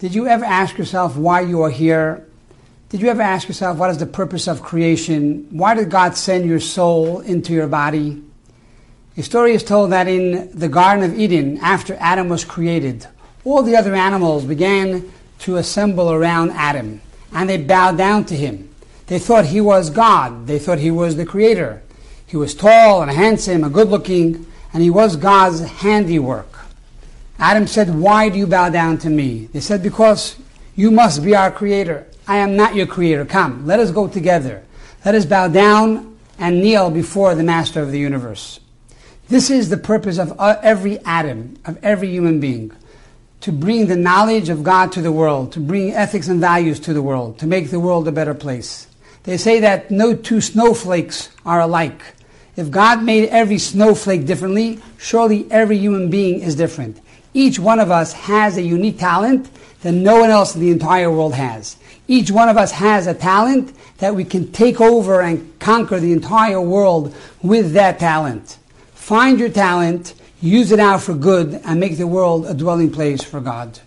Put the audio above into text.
Did you ever ask yourself why you are here? Did you ever ask yourself what is the purpose of creation? Why did God send your soul into your body? A story is told that in the Garden of Eden, after Adam was created, all the other animals began to assemble around Adam and they bowed down to him. They thought he was God. They thought he was the creator. He was tall and handsome and good looking, and he was God's handiwork. Adam said, Why do you bow down to me? They said, Because you must be our creator. I am not your creator. Come, let us go together. Let us bow down and kneel before the master of the universe. This is the purpose of uh, every Adam, of every human being to bring the knowledge of God to the world, to bring ethics and values to the world, to make the world a better place. They say that no two snowflakes are alike. If God made every snowflake differently, surely every human being is different. Each one of us has a unique talent that no one else in the entire world has. Each one of us has a talent that we can take over and conquer the entire world with that talent. Find your talent use it out for good, and make the world a dwelling place for God.